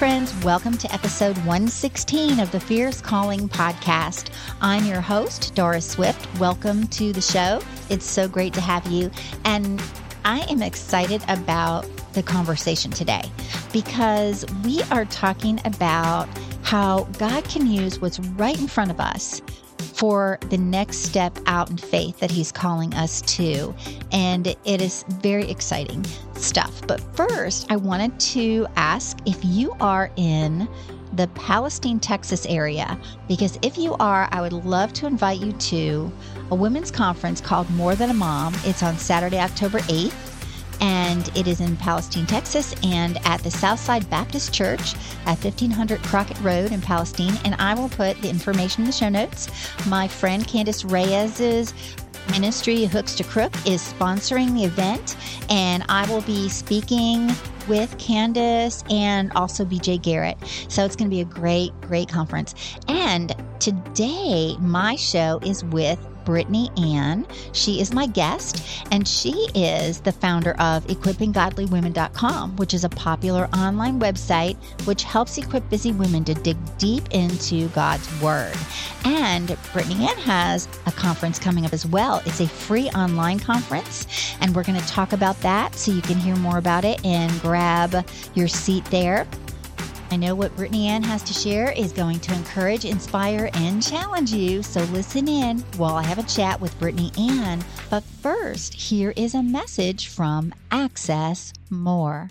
friends. Welcome to episode 116 of the Fierce Calling podcast. I'm your host, Doris Swift. Welcome to the show. It's so great to have you. And I am excited about the conversation today because we are talking about how God can use what's right in front of us for the next step out in faith that He's calling us to. And it is very exciting stuff. But first, I wanted to ask if you are in the Palestine, Texas area, because if you are, I would love to invite you to a women's conference called More Than a Mom. It's on Saturday, October 8th and it is in Palestine, Texas, and at the Southside Baptist Church at 1500 Crockett Road in Palestine. And I will put the information in the show notes. My friend Candice Reyes's ministry, Hooks to Crook, is sponsoring the event, and I will be speaking with Candice and also BJ Garrett. So it's going to be a great, great conference. And today, my show is with Brittany Ann. She is my guest, and she is the founder of equippinggodlywomen.com, which is a popular online website which helps equip busy women to dig deep into God's Word. And Brittany Ann has a conference coming up as well. It's a free online conference, and we're going to talk about that so you can hear more about it and grab your seat there. I know what Brittany Ann has to share is going to encourage, inspire, and challenge you. So listen in while I have a chat with Brittany Ann. But first, here is a message from Access More.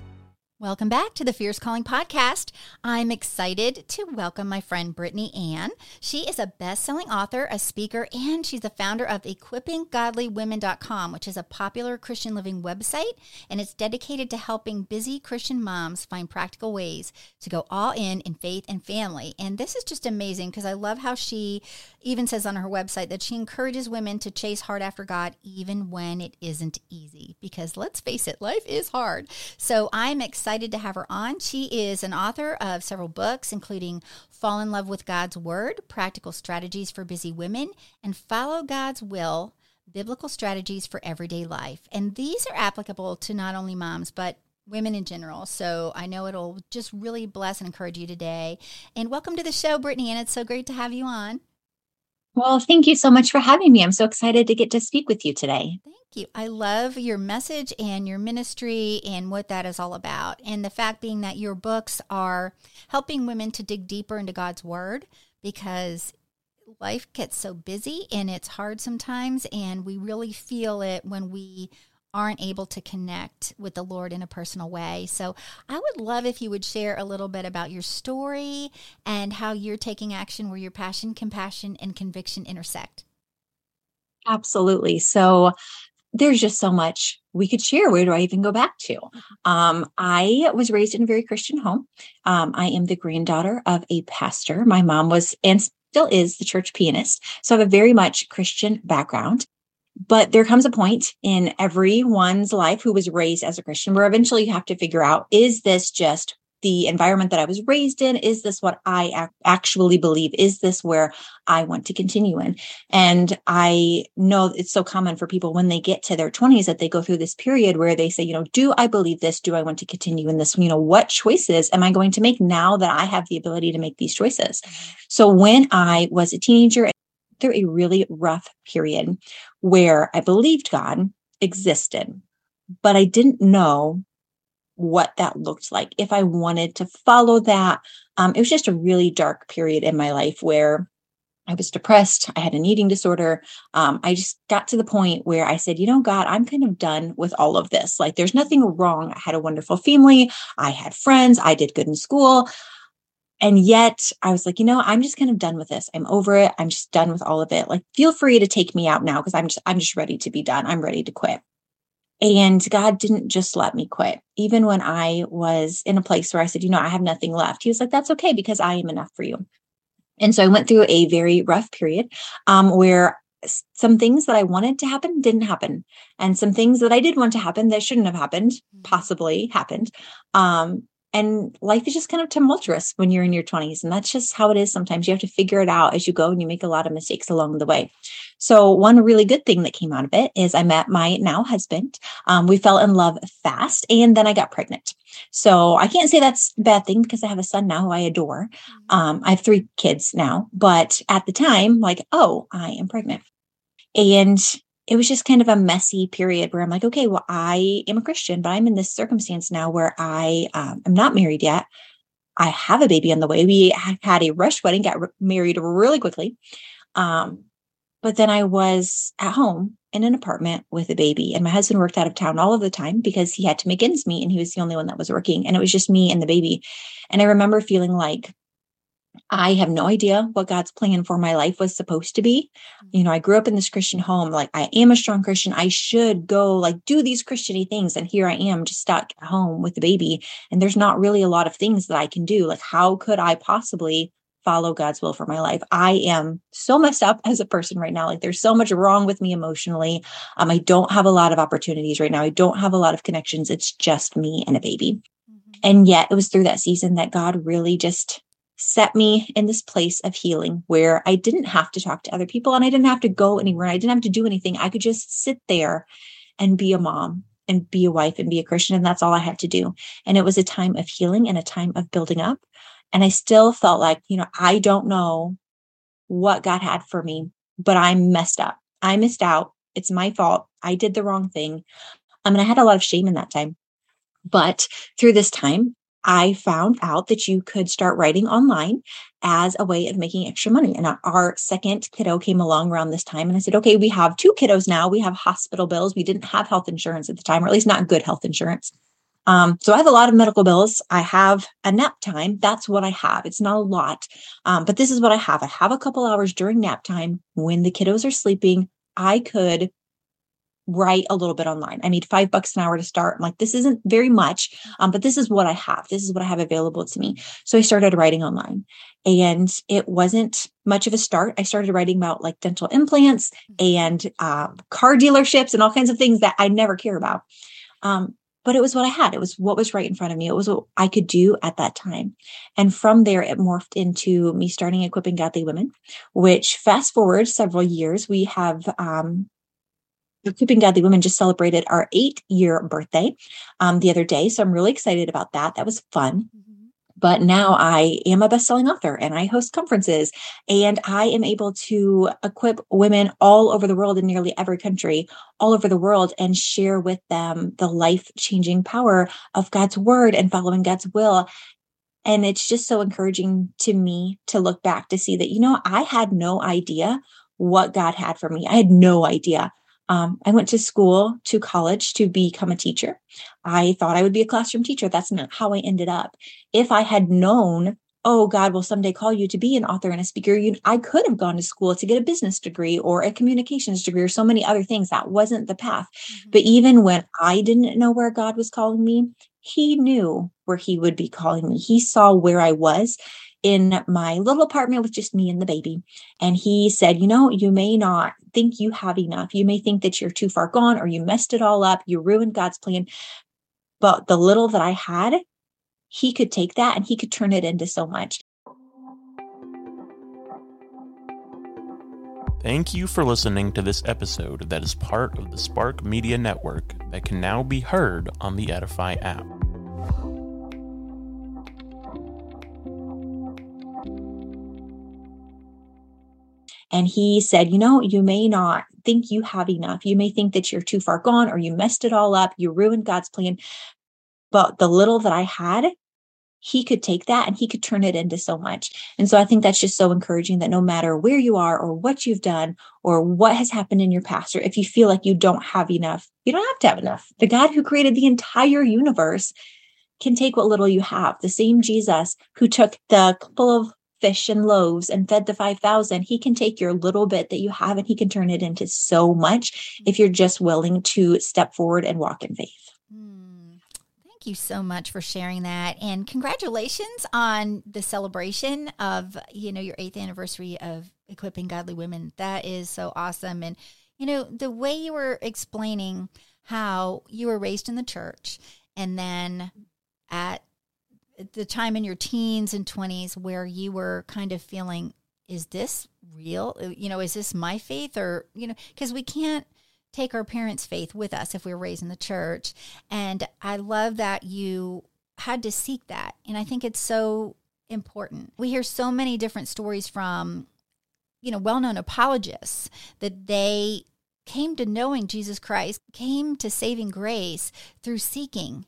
Welcome back to the Fierce Calling Podcast. I'm excited to welcome my friend Brittany Ann. She is a best selling author, a speaker, and she's the founder of equippinggodlywomen.com, which is a popular Christian living website. And it's dedicated to helping busy Christian moms find practical ways to go all in in faith and family. And this is just amazing because I love how she even says on her website that she encourages women to chase hard after God even when it isn't easy. Because let's face it, life is hard. So I'm excited excited to have her on. She is an author of several books, including Fall in Love with God's Word, Practical Strategies for Busy Women, and Follow God's Will, Biblical Strategies for Everyday Life. And these are applicable to not only moms, but women in general. So I know it'll just really bless and encourage you today. And welcome to the show, Brittany, and it's so great to have you on. Well, thank you so much for having me. I'm so excited to get to speak with you today. Thank you. I love your message and your ministry and what that is all about. And the fact being that your books are helping women to dig deeper into God's word because life gets so busy and it's hard sometimes. And we really feel it when we aren't able to connect with the Lord in a personal way. So I would love if you would share a little bit about your story and how you're taking action where your passion, compassion, and conviction intersect. Absolutely. So there's just so much we could share. Where do I even go back to? Um, I was raised in a very Christian home. Um, I am the granddaughter of a pastor. My mom was and still is the church pianist. So I have a very much Christian background. But there comes a point in everyone's life who was raised as a Christian where eventually you have to figure out is this just the environment that I was raised in? Is this what I ac- actually believe? Is this where I want to continue in? And I know it's so common for people when they get to their 20s that they go through this period where they say, you know, do I believe this? Do I want to continue in this? You know, what choices am I going to make now that I have the ability to make these choices? Mm-hmm. So when I was a teenager, through a really rough period where I believed God existed, but I didn't know what that looked like. If I wanted to follow that, um, it was just a really dark period in my life where I was depressed. I had an eating disorder. Um, I just got to the point where I said, you know, God, I'm kind of done with all of this. Like, there's nothing wrong. I had a wonderful family. I had friends. I did good in school. And yet I was like, you know, I'm just kind of done with this. I'm over it. I'm just done with all of it. Like, feel free to take me out now because I'm just, I'm just ready to be done. I'm ready to quit. And God didn't just let me quit. Even when I was in a place where I said, you know, I have nothing left, He was like, that's okay because I am enough for you. And so I went through a very rough period um, where some things that I wanted to happen didn't happen. And some things that I did want to happen that shouldn't have happened, mm-hmm. possibly happened. Um, and life is just kind of tumultuous when you're in your 20s. And that's just how it is sometimes. You have to figure it out as you go and you make a lot of mistakes along the way. So, one really good thing that came out of it is I met my now husband. Um, we fell in love fast and then I got pregnant. So, I can't say that's a bad thing because I have a son now who I adore. Mm-hmm. Um, I have three kids now, but at the time, like, oh, I am pregnant. And it was just kind of a messy period where I'm like, okay, well, I am a Christian, but I'm in this circumstance now where I um, am not married yet. I have a baby on the way. We had a rush wedding, got re- married really quickly. Um, but then I was at home in an apartment with a baby, and my husband worked out of town all of the time because he had to make ends meet and he was the only one that was working. And it was just me and the baby. And I remember feeling like I have no idea what God's plan for my life was supposed to be. You mm-hmm. know, I grew up in this Christian home. Like, I am a strong Christian. I should go, like, do these Christiany things. And here I am just stuck at home with the baby. And there's not really a lot of things that I can do. Like, how could I possibly follow God's will for my life? I am so messed up as a person right now. Like, there's so much wrong with me emotionally. Um, I don't have a lot of opportunities right now. I don't have a lot of connections. It's just me and a baby. Mm-hmm. And yet, it was through that season that God really just set me in this place of healing where I didn't have to talk to other people and I didn't have to go anywhere. I didn't have to do anything. I could just sit there and be a mom and be a wife and be a Christian. And that's all I had to do. And it was a time of healing and a time of building up. And I still felt like, you know, I don't know what God had for me, but I'm messed up. I missed out. It's my fault. I did the wrong thing. I mean, I had a lot of shame in that time. But through this time, I found out that you could start writing online as a way of making extra money. And our second kiddo came along around this time. And I said, okay, we have two kiddos now. We have hospital bills. We didn't have health insurance at the time, or at least not good health insurance. Um, so I have a lot of medical bills. I have a nap time. That's what I have. It's not a lot. Um, but this is what I have. I have a couple hours during nap time when the kiddos are sleeping. I could write a little bit online. I need five bucks an hour to start. I'm like, this isn't very much, um, but this is what I have. This is what I have available to me. So I started writing online and it wasn't much of a start. I started writing about like dental implants and uh, car dealerships and all kinds of things that I never care about. Um, but it was what I had. It was what was right in front of me. It was what I could do at that time. And from there, it morphed into me starting equipping godly women, which fast forward several years, we have um, Equipping Godly Women just celebrated our eight year birthday um, the other day. So I'm really excited about that. That was fun. Mm-hmm. But now I am a best selling author and I host conferences and I am able to equip women all over the world in nearly every country, all over the world, and share with them the life changing power of God's word and following God's will. And it's just so encouraging to me to look back to see that, you know, I had no idea what God had for me. I had no idea. Um, I went to school to college to become a teacher. I thought I would be a classroom teacher. That's not how I ended up. If I had known, oh, God will someday call you to be an author and a speaker, you, I could have gone to school to get a business degree or a communications degree or so many other things. That wasn't the path. Mm-hmm. But even when I didn't know where God was calling me, He knew where He would be calling me. He saw where I was in my little apartment with just me and the baby. And he said, You know, you may not think you have enough. You may think that you're too far gone or you messed it all up. You ruined God's plan. But the little that I had, he could take that and he could turn it into so much. Thank you for listening to this episode that is part of the Spark Media Network that can now be heard on the Edify app. And he said, You know, you may not think you have enough. You may think that you're too far gone or you messed it all up. You ruined God's plan. But the little that I had, he could take that and he could turn it into so much. And so I think that's just so encouraging that no matter where you are or what you've done or what has happened in your past, or if you feel like you don't have enough, you don't have to have enough. The God who created the entire universe can take what little you have. The same Jesus who took the couple of fish and loaves and fed the 5000 he can take your little bit that you have and he can turn it into so much if you're just willing to step forward and walk in faith. Mm, Thank you so much for sharing that. And congratulations on the celebration of you know your 8th anniversary of equipping godly women. That is so awesome. And you know the way you were explaining how you were raised in the church and then at the time in your teens and 20s where you were kind of feeling is this real? Uh, you know is this my faith or you know because we can't take our parents faith with us if we we're raised in the church. And i love that you had to seek that. And i think it's so important. We hear so many different stories from you know well-known apologists that they came to knowing jesus christ came to saving grace through seeking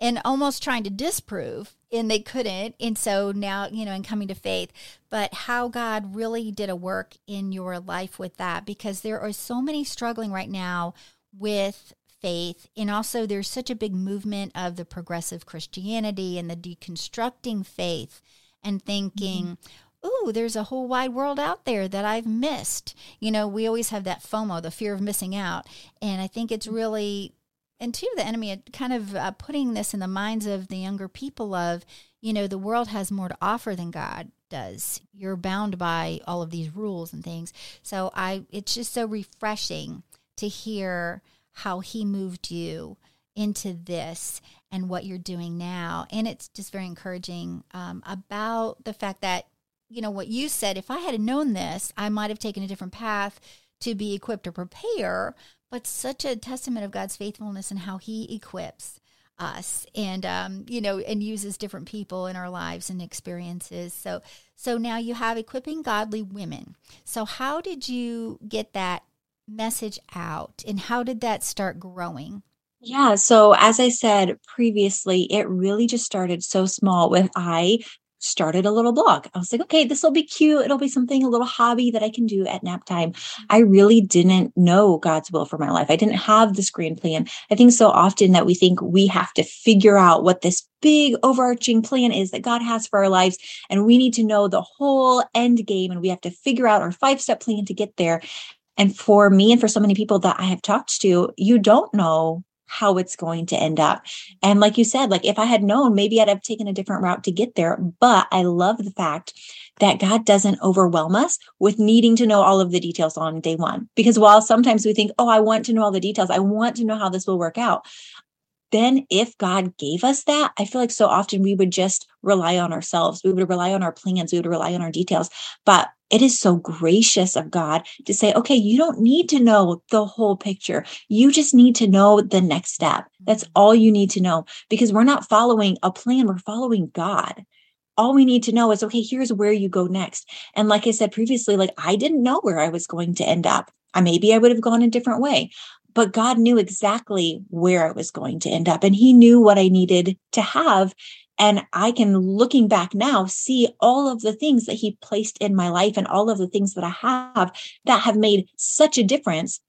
and almost trying to disprove and they couldn't and so now you know in coming to faith but how god really did a work in your life with that because there are so many struggling right now with faith and also there's such a big movement of the progressive christianity and the deconstructing faith and thinking mm-hmm ooh, there's a whole wide world out there that I've missed. You know, we always have that FOMO, the fear of missing out. And I think it's really and two, the enemy kind of uh, putting this in the minds of the younger people of, you know, the world has more to offer than God does. You're bound by all of these rules and things. So I, it's just so refreshing to hear how He moved you into this and what you're doing now. And it's just very encouraging um, about the fact that, you know, what you said, if I had known this, I might have taken a different path to be equipped or prepare but such a testament of God's faithfulness and how He equips us and um, you know and uses different people in our lives and experiences so so now you have equipping godly women so how did you get that message out and how did that start growing yeah. So, as I said previously, it really just started so small with I started a little blog. I was like, okay, this will be cute. It'll be something, a little hobby that I can do at nap time. I really didn't know God's will for my life. I didn't have the screen plan. I think so often that we think we have to figure out what this big overarching plan is that God has for our lives. And we need to know the whole end game and we have to figure out our five step plan to get there. And for me and for so many people that I have talked to, you don't know how it's going to end up. And like you said, like if I had known, maybe I'd have taken a different route to get there. But I love the fact that God doesn't overwhelm us with needing to know all of the details on day one. Because while sometimes we think, oh, I want to know all the details, I want to know how this will work out. Then, if God gave us that, I feel like so often we would just rely on ourselves. We would rely on our plans. We would rely on our details. But it is so gracious of God to say, okay, you don't need to know the whole picture. You just need to know the next step. That's mm-hmm. all you need to know because we're not following a plan, we're following God. All we need to know is, okay, here's where you go next. And like I said previously, like I didn't know where I was going to end up. I maybe I would have gone a different way, but God knew exactly where I was going to end up and he knew what I needed to have and I can, looking back now, see all of the things that he placed in my life and all of the things that I have that have made such a difference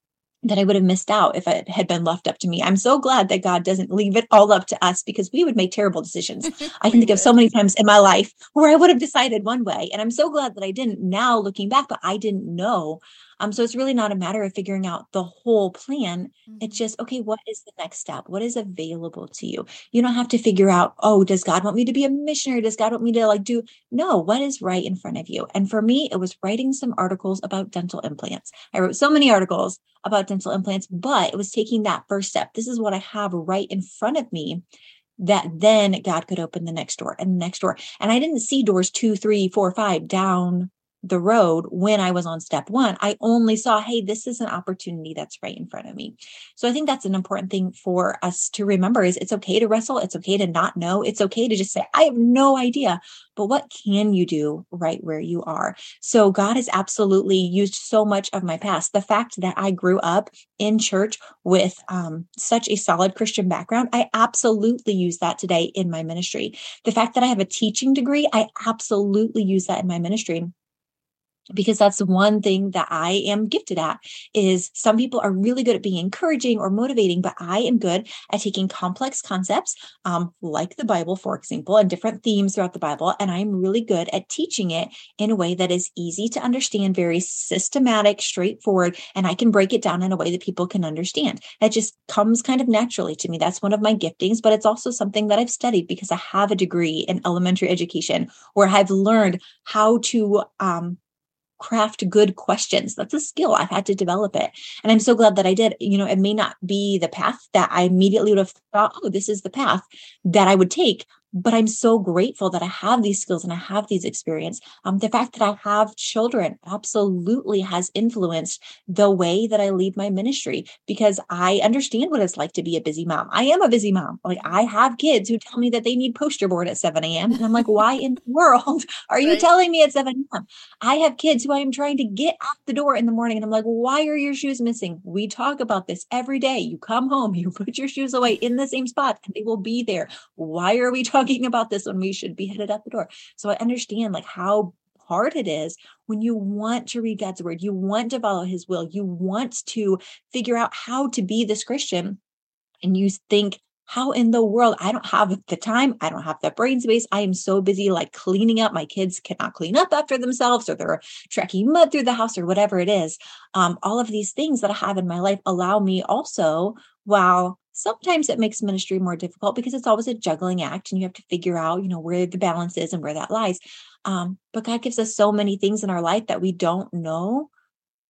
that I would have missed out if it had been left up to me. I'm so glad that God doesn't leave it all up to us because we would make terrible decisions. I can think of so many times in my life where I would have decided one way. And I'm so glad that I didn't now looking back, but I didn't know um, so it's really not a matter of figuring out the whole plan. Mm-hmm. It's just, okay, what is the next step? What is available to you? You don't have to figure out, oh, does God want me to be a missionary? Does God want me to like do? No, what is right in front of you? And for me, it was writing some articles about dental implants. I wrote so many articles about dental implants, but it was taking that first step. This is what I have right in front of me that then God could open the next door and the next door. And I didn't see doors two, three, four, five down the road when I was on step one. I only saw, hey, this is an opportunity that's right in front of me. So I think that's an important thing for us to remember is it's okay to wrestle. It's okay to not know. It's okay to just say, I have no idea. But what can you do right where you are? So God has absolutely used so much of my past. The fact that I grew up in church with um, such a solid Christian background, I absolutely use that today in my ministry. The fact that I have a teaching degree, I absolutely use that in my ministry because that's one thing that I am gifted at is some people are really good at being encouraging or motivating, but I am good at taking complex concepts, um, like the Bible, for example, and different themes throughout the Bible. And I'm really good at teaching it in a way that is easy to understand, very systematic, straightforward, and I can break it down in a way that people can understand. That just comes kind of naturally to me. That's one of my giftings, but it's also something that I've studied because I have a degree in elementary education where I've learned how to um, craft good questions. That's a skill. I've had to develop it. And I'm so glad that I did. You know, it may not be the path that I immediately would have thought, oh, this is the path that I would take, but I'm so grateful that I have these skills and I have these experience. Um, the fact that I have children absolutely has influenced the way that I lead my ministry because I understand what it's like to be a busy mom. I am a busy mom. Like I have kids who tell me that they need poster board at 7 a.m. And I'm like, why in the world are you right. telling me at 7 a.m.? I have kids who I am trying to get out the door in the morning. And I'm like, why are your shoes missing? We talk about this every day. You come home, you put your shoes away in the same spot and they will be there. Why are we talking? Talking about this when we should be headed out the door. So I understand like how hard it is when you want to read God's word, you want to follow his will, you want to figure out how to be this Christian, and you think, how in the world? I don't have the time. I don't have the brain space. I am so busy like cleaning up. My kids cannot clean up after themselves or they're trekking mud through the house or whatever it is. Um, all of these things that I have in my life allow me also, while sometimes it makes ministry more difficult because it's always a juggling act and you have to figure out you know where the balance is and where that lies. Um, but god gives us so many things in our life that we don't know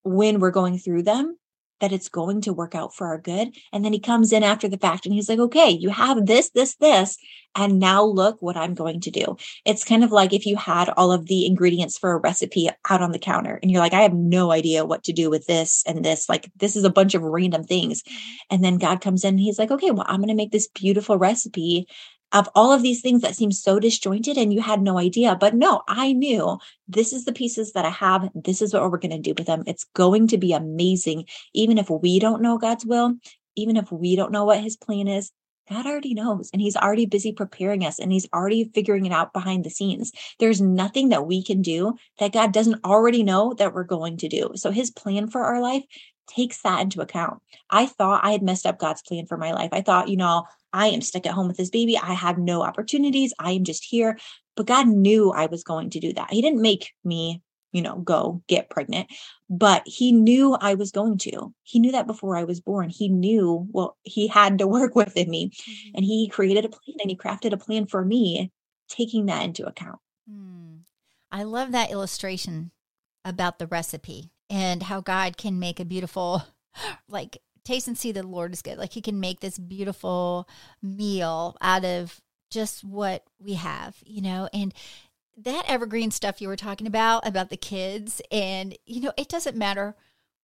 when we're going through them that it's going to work out for our good. And then he comes in after the fact and he's like, okay, you have this, this, this. And now look what I'm going to do. It's kind of like if you had all of the ingredients for a recipe out on the counter and you're like, I have no idea what to do with this and this. Like, this is a bunch of random things. Mm-hmm. And then God comes in and he's like, okay, well, I'm going to make this beautiful recipe of all of these things that seem so disjointed and you had no idea. But no, I knew this is the pieces that I have. This is what we're going to do with them. It's going to be amazing. Even if we don't know God's will, even if we don't know what his plan is, God already knows and he's already busy preparing us and he's already figuring it out behind the scenes. There's nothing that we can do that God doesn't already know that we're going to do. So his plan for our life takes that into account. I thought I had messed up God's plan for my life. I thought, you know, I am stuck at home with this baby. I have no opportunities. I am just here. But God knew I was going to do that. He didn't make me, you know, go get pregnant, but He knew I was going to. He knew that before I was born. He knew, well, He had to work within me. Mm-hmm. And He created a plan and He crafted a plan for me, taking that into account. Mm. I love that illustration about the recipe and how God can make a beautiful, like, taste and see the Lord is good. Like, He can make this beautiful meal out of just what we have, you know, and that evergreen stuff you were talking about, about the kids, and, you know, it doesn't matter.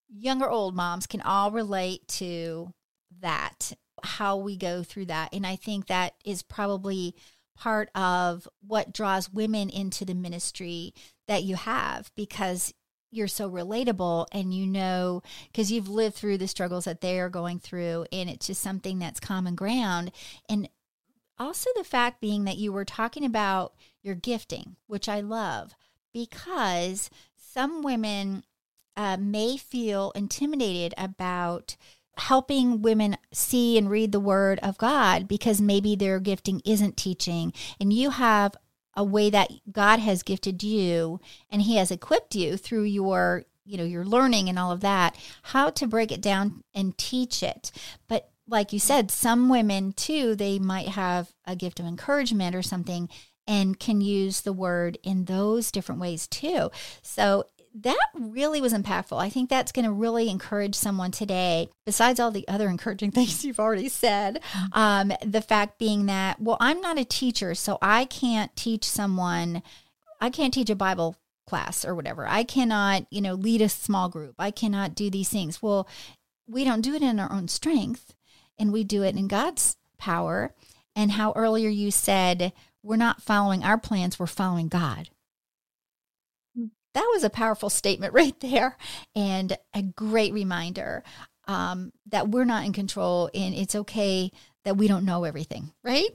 Young or old moms can all relate to that, how we go through that. And I think that is probably part of what draws women into the ministry that you have because you're so relatable and you know because you've lived through the struggles that they are going through and it's just something that's common ground. And also the fact being that you were talking about your gifting which i love because some women uh, may feel intimidated about helping women see and read the word of God because maybe their gifting isn't teaching. And you have a way that God has gifted you and he has equipped you through your you know your learning and all of that how to break it down and teach it. But like you said some women too they might have a gift of encouragement or something and can use the word in those different ways too. So that really was impactful. I think that's going to really encourage someone today, besides all the other encouraging things you've already said. Mm-hmm. Um, the fact being that, well, I'm not a teacher, so I can't teach someone, I can't teach a Bible class or whatever. I cannot, you know, lead a small group. I cannot do these things. Well, we don't do it in our own strength, and we do it in God's power. And how earlier you said, we're not following our plans, we're following God that was a powerful statement right there and a great reminder um, that we're not in control and it's okay that we don't know everything, right?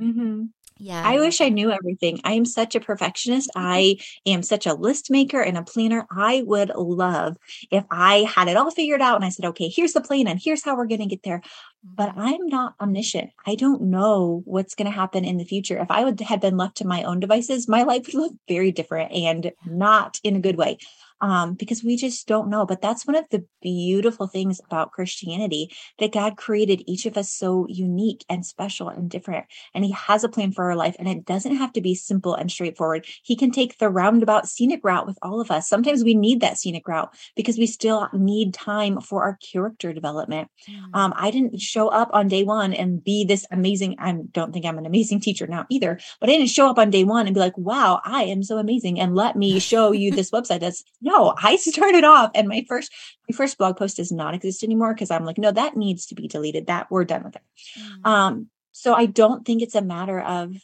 Mm-hmm. Yeah. I wish I knew everything. I am such a perfectionist. Mm-hmm. I am such a list maker and a planner. I would love if I had it all figured out and I said, okay, here's the plan and here's how we're going to get there. But. I'm not omniscient. I don't know what's going to happen in the future. If I would had been left to my own devices, my life would look very different and not in a good way. Um, because we just don't know. But that's one of the beautiful things about Christianity that God created each of us so unique and special and different. And He has a plan for our life. And it doesn't have to be simple and straightforward. He can take the roundabout scenic route with all of us. Sometimes we need that scenic route because we still need time for our character development. Mm. Um, I didn't show up on day one and be this amazing. I don't think I'm an amazing teacher now either, but I didn't show up on day one and be like, wow, I am so amazing. And let me show you this website. That's no, I started off and my first, my first blog post does not exist anymore because I'm like, no, that needs to be deleted. That we're done with it. Mm. Um, so I don't think it's a matter of,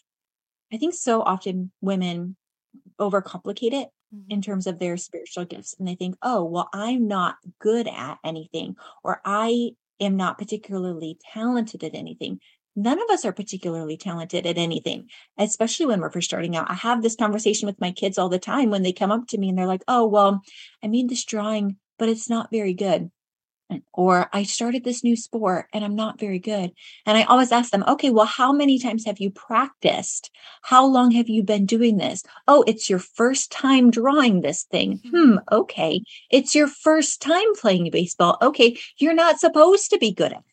I think so often women overcomplicate it Mhm. in terms of their spiritual gifts and they think oh well i'm not good at anything or i am not particularly talented at anything none of us are particularly talented at anything especially when we're first starting out i have this conversation with my kids all the time when they come up to me and they're like oh well i made this drawing but it's not very good or I started this new sport and I'm not very good. And I always ask them, okay, well, how many times have you practiced? How long have you been doing this? Oh, it's your first time drawing this thing. Hmm, okay. It's your first time playing baseball. Okay, you're not supposed to be good at.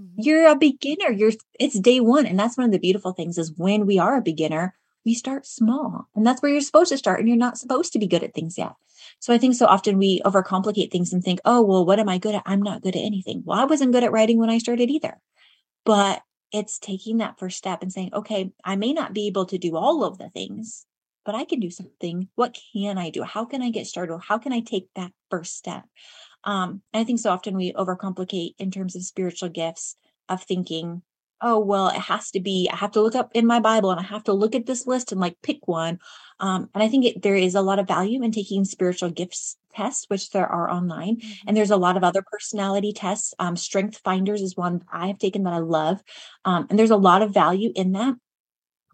Mm-hmm. You're a beginner. You're it's day one. And that's one of the beautiful things is when we are a beginner, we start small. And that's where you're supposed to start. And you're not supposed to be good at things yet. So I think so often we overcomplicate things and think, oh, well, what am I good at? I'm not good at anything. Well, I wasn't good at writing when I started either. But it's taking that first step and saying, okay, I may not be able to do all of the things, but I can do something. What can I do? How can I get started? How can I take that first step? Um, and I think so often we overcomplicate in terms of spiritual gifts of thinking, oh, well, it has to be, I have to look up in my Bible and I have to look at this list and like pick one. Um, and I think it, there is a lot of value in taking spiritual gifts tests, which there are online. And there's a lot of other personality tests. Um, Strength Finders is one I have taken that I love. Um, and there's a lot of value in that.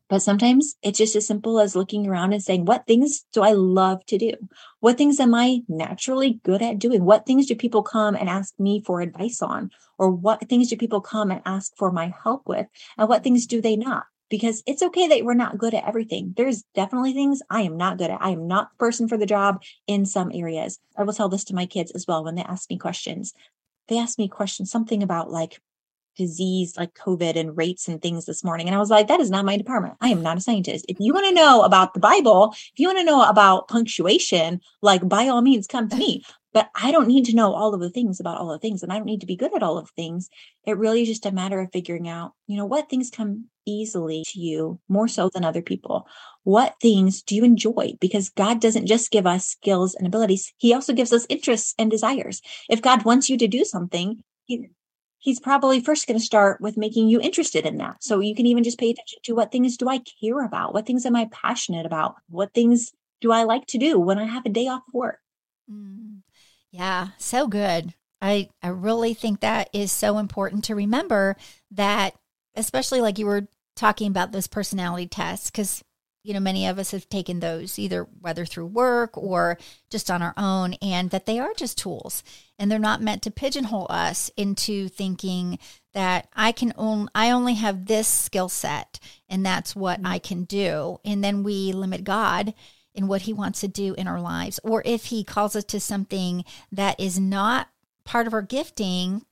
But sometimes it's just as simple as looking around and saying, what things do I love to do? What things am I naturally good at doing? What things do people come and ask me for advice on? Or what things do people come and ask for my help with? And what things do they not? Because it's okay that we're not good at everything. There's definitely things I am not good at. I am not the person for the job in some areas. I will tell this to my kids as well when they ask me questions. They ask me questions, something about like disease like COVID and rates and things this morning. And I was like, that is not my department. I am not a scientist. If you want to know about the Bible, if you want to know about punctuation, like by all means, come to me. But I don't need to know all of the things about all the things, and I don't need to be good at all of things. It really is just a matter of figuring out, you know, what things come easily to you more so than other people. What things do you enjoy? Because God doesn't just give us skills and abilities, He also gives us interests and desires. If God wants you to do something, he, he's probably first going to start with making you interested in that. So you can even just pay attention to what things do I care about? What things am I passionate about? What things do I like to do when I have a day off work? Mm. Yeah, so good. I I really think that is so important to remember that especially like you were talking about those personality tests cuz you know many of us have taken those either whether through work or just on our own and that they are just tools. And they're not meant to pigeonhole us into thinking that I can only I only have this skill set and that's what mm-hmm. I can do. And then we limit God in what he wants to do in our lives. Or if he calls us to something that is not part of our gifting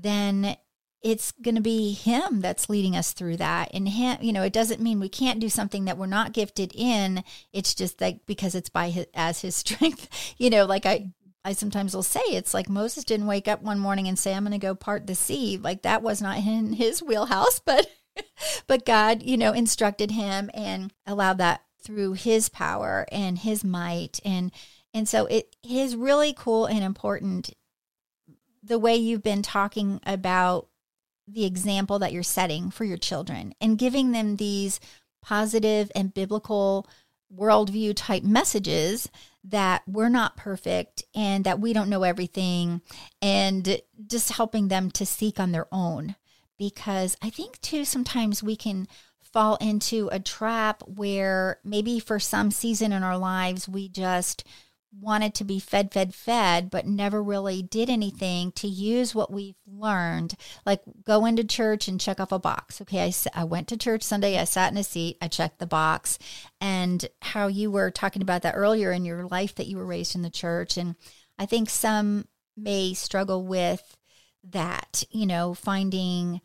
then it's going to be him that's leading us through that. And him you know it doesn't mean we can't do something that we're not gifted in. It's just like because it's by his as his strength you know like i i sometimes will say it's like moses didn't wake up one morning and say i'm going to go part the sea. Like that was not in his wheelhouse but but god you know instructed him and allowed that through his power and his might. And and so it is really cool and important the way you've been talking about the example that you're setting for your children and giving them these positive and biblical worldview type messages that we're not perfect and that we don't know everything and just helping them to seek on their own. Because i think too sometimes we can fall into a trap where maybe for some season in our lives we just wanted to be fed, fed, fed, but never really did anything to use what we've learned. Like go into church and check off a box. Okay, I, I went to church Sunday, I sat in a seat, I checked the box. And how you were talking about that earlier in your life that you were raised in the church. And I think some may struggle with that, you know, finding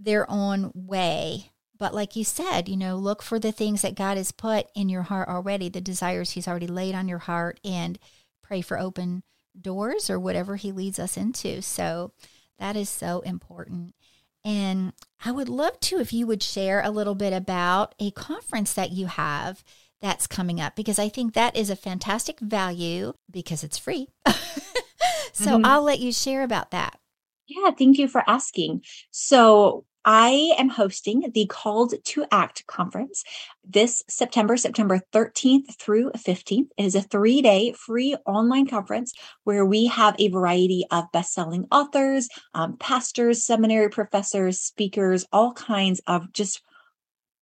their own way but like you said, you know, look for the things that God has put in your heart already, the desires He's already laid on your heart, and pray for open doors or whatever He leads us into. So that is so important. And I would love to if you would share a little bit about a conference that you have that's coming up because I think that is a fantastic value because it's free. so mm-hmm. I'll let you share about that. Yeah, thank you for asking. So, I am hosting the Called to Act conference this September, September 13th through 15th. It is a three day free online conference where we have a variety of best selling authors, um, pastors, seminary professors, speakers, all kinds of just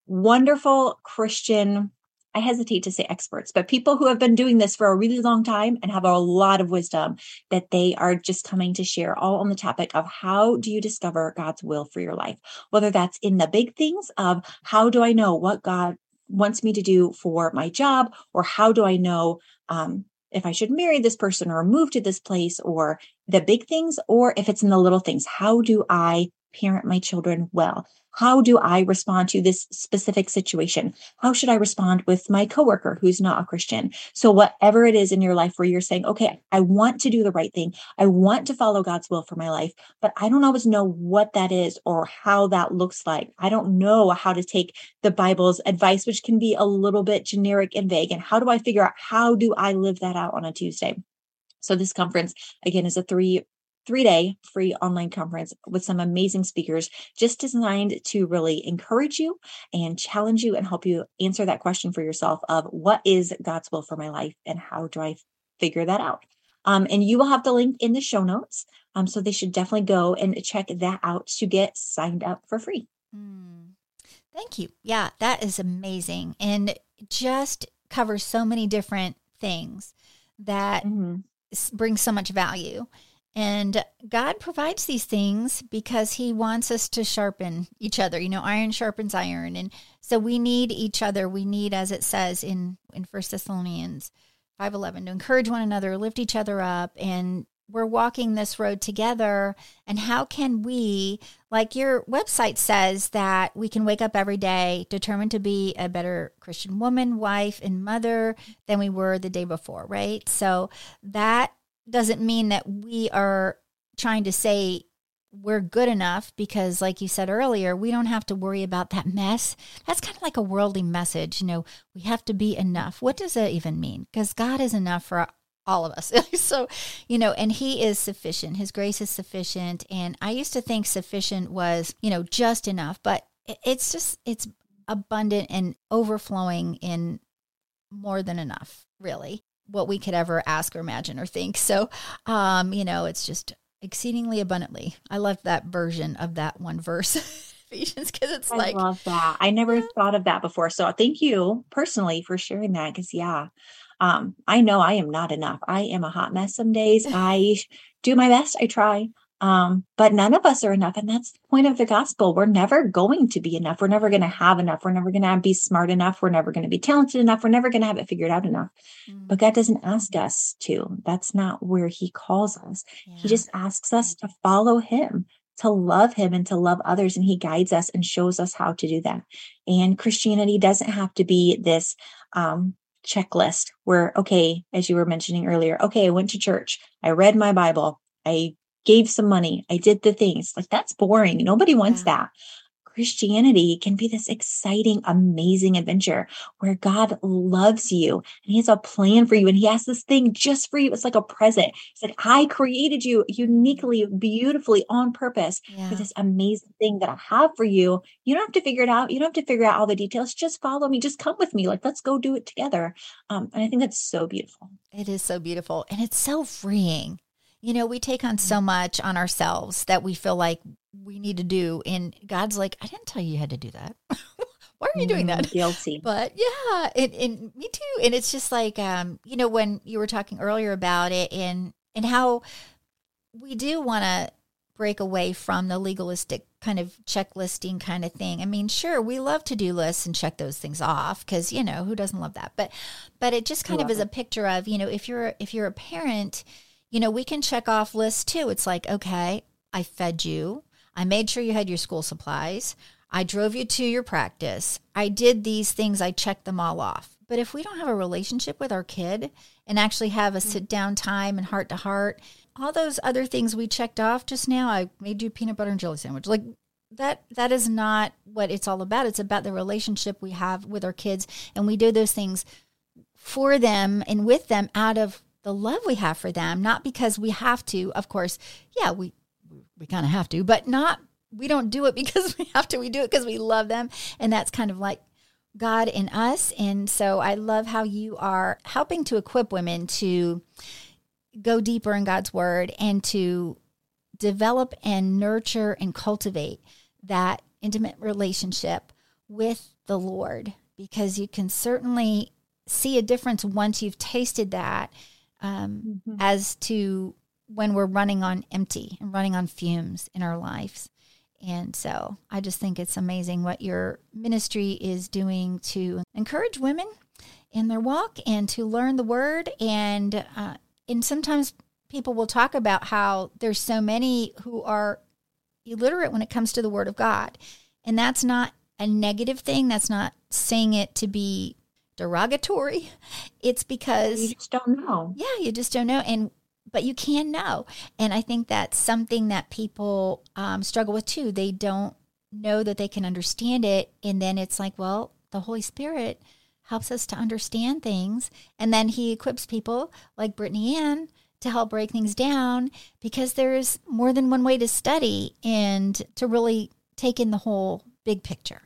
wonderful Christian I hesitate to say experts, but people who have been doing this for a really long time and have a lot of wisdom that they are just coming to share all on the topic of how do you discover God's will for your life? Whether that's in the big things of how do I know what God wants me to do for my job, or how do I know um, if I should marry this person or move to this place, or the big things, or if it's in the little things, how do I parent my children well? How do I respond to this specific situation? How should I respond with my coworker who's not a Christian? So whatever it is in your life where you're saying, okay, I want to do the right thing. I want to follow God's will for my life, but I don't always know what that is or how that looks like. I don't know how to take the Bible's advice, which can be a little bit generic and vague. And how do I figure out how do I live that out on a Tuesday? So this conference again is a three three day free online conference with some amazing speakers, just designed to really encourage you and challenge you and help you answer that question for yourself of what is God's will for my life and how do I figure that out? Um, and you will have the link in the show notes. Um, so they should definitely go and check that out to get signed up for free. Mm. Thank you. Yeah, that is amazing. And just covers so many different things that mm-hmm. bring so much value. And God provides these things because he wants us to sharpen each other. You know, iron sharpens iron. And so we need each other. We need, as it says in, in First Thessalonians 5.11, to encourage one another, lift each other up. And we're walking this road together. And how can we, like your website says, that we can wake up every day determined to be a better Christian woman, wife, and mother than we were the day before, right? So that doesn't mean that we are trying to say we're good enough because like you said earlier we don't have to worry about that mess. That's kind of like a worldly message you know we have to be enough. What does that even mean? Because god is enough for all of us. So you know and he is sufficient. His grace is sufficient. And i used to think sufficient was you know just enough but it's just it's abundant and overflowing in more than enough really what we could ever ask or imagine or think. So, um, you know, it's just exceedingly abundantly. I love that version of that one verse. Ephesians because it's I like I love that. I never yeah. thought of that before. So thank you personally for sharing that because yeah, um, I know I am not enough. I am a hot mess some days. I do my best. I try. Um, but none of us are enough. And that's the point of the gospel. We're never going to be enough. We're never going to have enough. We're never going to be smart enough. We're never going to be talented enough. We're never going to have it figured out enough. Mm. But God doesn't ask us to. That's not where He calls us. Yeah. He just asks us to follow Him, to love Him, and to love others. And He guides us and shows us how to do that. And Christianity doesn't have to be this, um, checklist where, okay, as you were mentioning earlier, okay, I went to church. I read my Bible. I gave some money. I did the things. Like that's boring. Nobody wants yeah. that. Christianity can be this exciting, amazing adventure where God loves you and He has a plan for you and He has this thing just for you. It's like a present. He's like, I created you uniquely, beautifully on purpose yeah. for this amazing thing that I have for you. You don't have to figure it out. You don't have to figure out all the details. Just follow me. Just come with me. Like, let's go do it together. Um, and I think that's so beautiful. It is so beautiful. And it's so freeing. You know, we take on so mm-hmm. much on ourselves that we feel like we need to do. And God's like, I didn't tell you you had to do that. why are you doing that? Mm, guilty. But yeah, and, and me too. And it's just like, um, you know, when you were talking earlier about it and, and how we do want to break away from the legalistic kind of checklisting kind of thing. I mean, sure, we love to do lists and check those things off because you know who doesn't love that. But but it just kind of is a picture of you know if you're if you're a parent, you know we can check off lists too. It's like okay, I fed you, I made sure you had your school supplies, I drove you to your practice, I did these things, I checked them all off. But if we don't have a relationship with our kid and actually have a mm. sit down time and heart to heart all those other things we checked off just now, I made you peanut butter and jelly sandwich. Like that that is not what it's all about. It's about the relationship we have with our kids and we do those things for them and with them out of the love we have for them, not because we have to. Of course, yeah, we we kind of have to, but not we don't do it because we have to. We do it because we love them and that's kind of like God in us. And so I love how you are helping to equip women to go deeper in God's word and to develop and nurture and cultivate that intimate relationship with the Lord because you can certainly see a difference once you've tasted that um, mm-hmm. as to when we're running on empty and running on fumes in our lives. And so I just think it's amazing what your ministry is doing to encourage women in their walk and to learn the word and uh, and sometimes people will talk about how there's so many who are illiterate when it comes to the word of God. And that's not a negative thing. That's not saying it to be derogatory. It's because you just don't know. Yeah, you just don't know. And but you can know. And I think that's something that people um, struggle with too. They don't know that they can understand it. And then it's like, well, the Holy Spirit helps us to understand things. And then he equips people like Brittany Ann to help break things down because there's more than one way to study and to really take in the whole big picture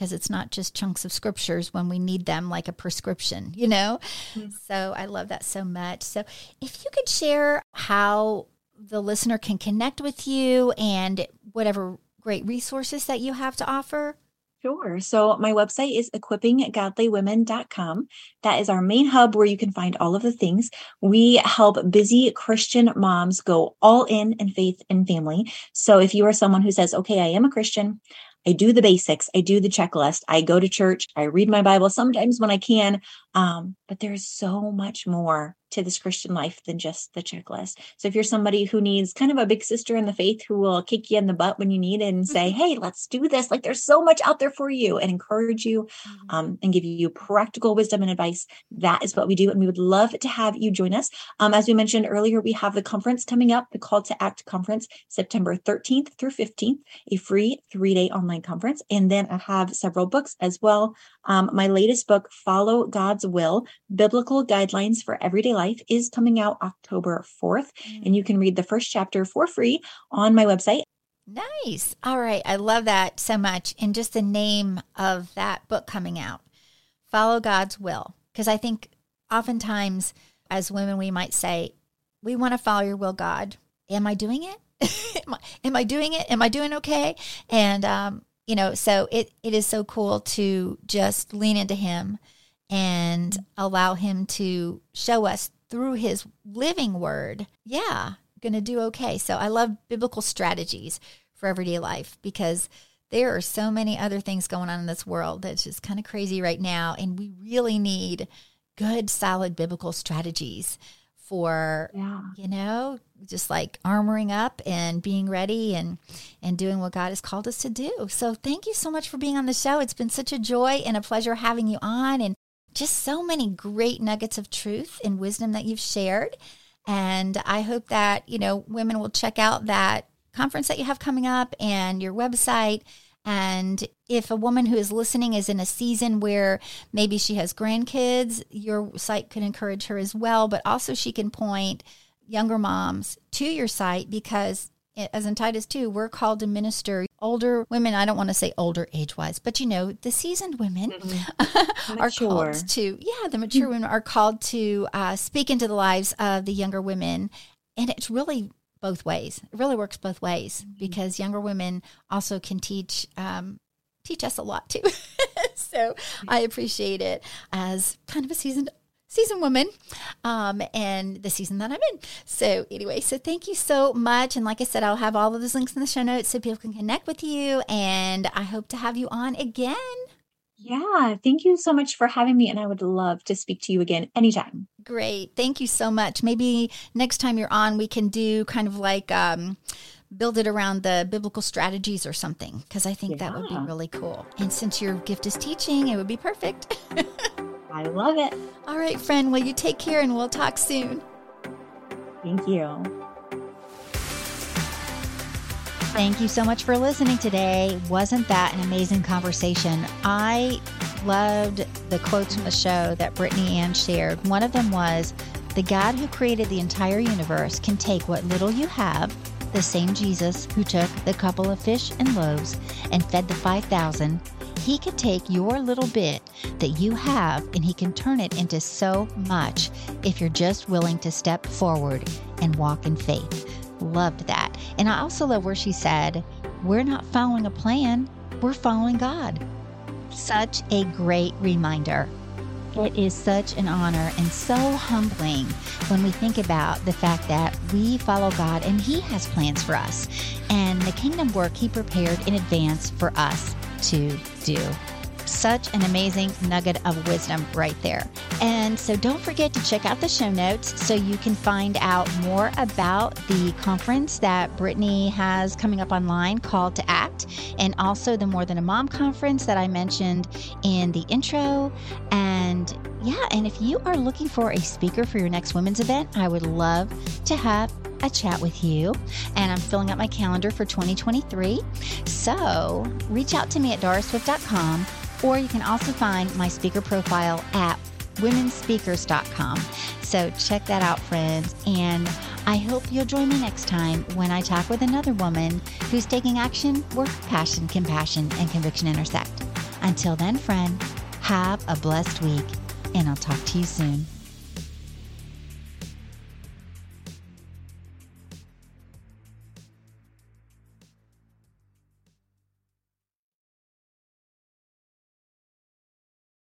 because it's not just chunks of scriptures when we need them like a prescription, you know? Mm-hmm. So I love that so much. So if you could share how the listener can connect with you and whatever great resources that you have to offer. Sure. So my website is equippinggodlywomen.com. That is our main hub where you can find all of the things. We help busy Christian moms go all in in faith and family. So if you are someone who says, okay, I am a Christian, I do the basics. I do the checklist. I go to church. I read my Bible sometimes when I can. Um, but there's so much more to this Christian life than just the checklist. So if you're somebody who needs kind of a big sister in the faith who will kick you in the butt when you need it and say, mm-hmm. Hey, let's do this. Like there's so much out there for you and encourage you mm-hmm. um, and give you practical wisdom and advice. That is what we do. And we would love to have you join us. Um, as we mentioned earlier, we have the conference coming up, the Call to Act conference, September 13th through 15th, a free three day online conference. And then I have several books as well. Um, my latest book, Follow God's Will, Biblical Guidelines for Everyday Life is coming out October 4th, mm. and you can read the first chapter for free on my website. Nice. All right. I love that so much. And just the name of that book coming out Follow God's Will. Because I think oftentimes as women, we might say, We want to follow your will, God. Am I doing it? am, I, am I doing it? Am I doing okay? And, um, you know, so it, it is so cool to just lean into Him and allow Him to show us through his living word, yeah, going to do okay. So I love biblical strategies for everyday life because there are so many other things going on in this world that's just kind of crazy right now. And we really need good, solid biblical strategies for, yeah. you know, just like armoring up and being ready and and doing what God has called us to do. So thank you so much for being on the show. It's been such a joy and a pleasure having you on and just so many great nuggets of truth and wisdom that you've shared. And I hope that, you know, women will check out that conference that you have coming up and your website. And if a woman who is listening is in a season where maybe she has grandkids, your site could encourage her as well. But also, she can point younger moms to your site because eh, as in Titus 2, we're called to minister older women. I don't want to say older age wise, but you know, the seasoned women mm-hmm. are called to, yeah, the mature women are called to uh, speak into the lives of the younger women. And it's really both ways. It really works both ways mm-hmm. because younger women also can teach um, teach us a lot too. so I appreciate it as kind of a seasoned season woman um, and the season that I'm in. So, anyway, so thank you so much. And like I said, I'll have all of those links in the show notes so people can connect with you. And I hope to have you on again. Yeah, thank you so much for having me. And I would love to speak to you again anytime. Great. Thank you so much. Maybe next time you're on, we can do kind of like, um, build it around the biblical strategies or something because I think yeah. that would be really cool. And since your gift is teaching, it would be perfect. I love it. All right, friend. Well, you take care and we'll talk soon. Thank you. Thank you so much for listening today. Wasn't that an amazing conversation? I loved the quotes from the show that Brittany Ann shared. One of them was The God who created the entire universe can take what little you have, the same Jesus who took the couple of fish and loaves and fed the 5,000 he can take your little bit that you have and He can turn it into so much if you're just willing to step forward and walk in faith. Loved that. And I also love where she said, We're not following a plan, we're following God. Such a great reminder. It is such an honor and so humbling when we think about the fact that we follow God and He has plans for us and the kingdom work He prepared in advance for us to do. Such an amazing nugget of wisdom right there. And so don't forget to check out the show notes so you can find out more about the conference that Brittany has coming up online called to Act, and also the More Than a Mom conference that I mentioned in the intro. And yeah, and if you are looking for a speaker for your next women's event, I would love to have a chat with you. And I'm filling up my calendar for 2023. So reach out to me at doraswift.com, or you can also find my speaker profile at womenspeakers.com. So check that out, friends. And I hope you'll join me next time when I talk with another woman who's taking action where passion, compassion, and conviction intersect. Until then, friend, have a blessed week, and I'll talk to you soon.